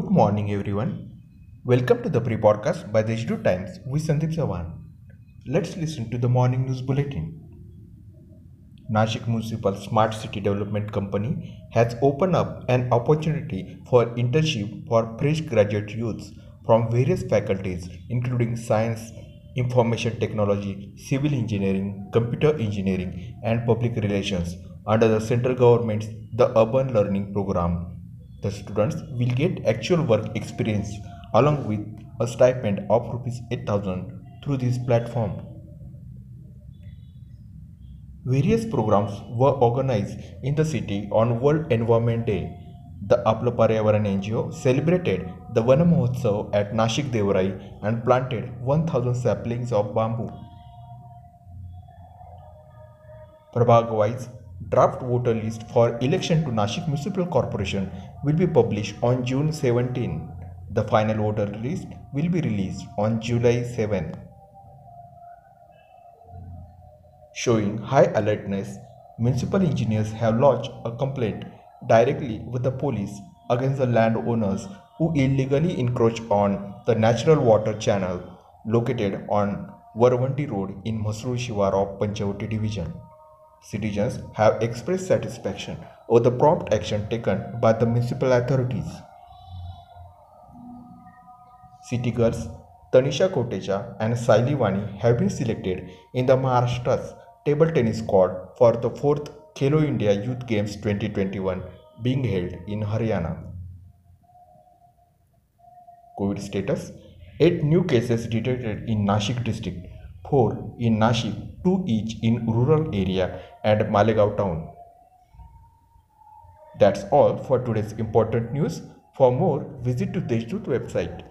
morning, everyone. Welcome to the pre podcast by the Deshdoot Times with Sandeep Sawan. Let's listen to the morning news bulletin. Nashik Municipal Smart City Development Company has opened up an opportunity for internship for fresh graduate youths from various faculties, including science, information technology, civil engineering, computer engineering, and public relations, under the central government's The Urban Learning Program. The students will get actual work experience along with a stipend of rupees 8000 through this platform. Various programs were organized in the city on World Environment Day. The Apla Paryavaran NGO celebrated the Vanamahotsav at Nashik Devrai and planted 1000 saplings of bamboo. Prabhag draft voter list for election to Nashik Municipal Corporation will be published on June 17. The final voter list will be released on July 7. Showing high alertness, municipal engineers have lodged a complaint directly with the police against the landowners who illegally encroach on the natural water channel located on Varvandi Road in Mhasrul Shivar of Panchavati Division. Citizens have expressed satisfaction over the prompt action taken by the municipal authorities. City girls Tanisha Kotecha and Saili Vani have been selected in the Maharashtra's table tennis squad for the 4th Khelo India Youth Games 2021 being held in Haryana. COVID status 8 new cases detected in Nashik district, 4 in Nashik, 2 each in rural area and Malegaon town. That's all for today's important news. For more, visit to Deshdoot website.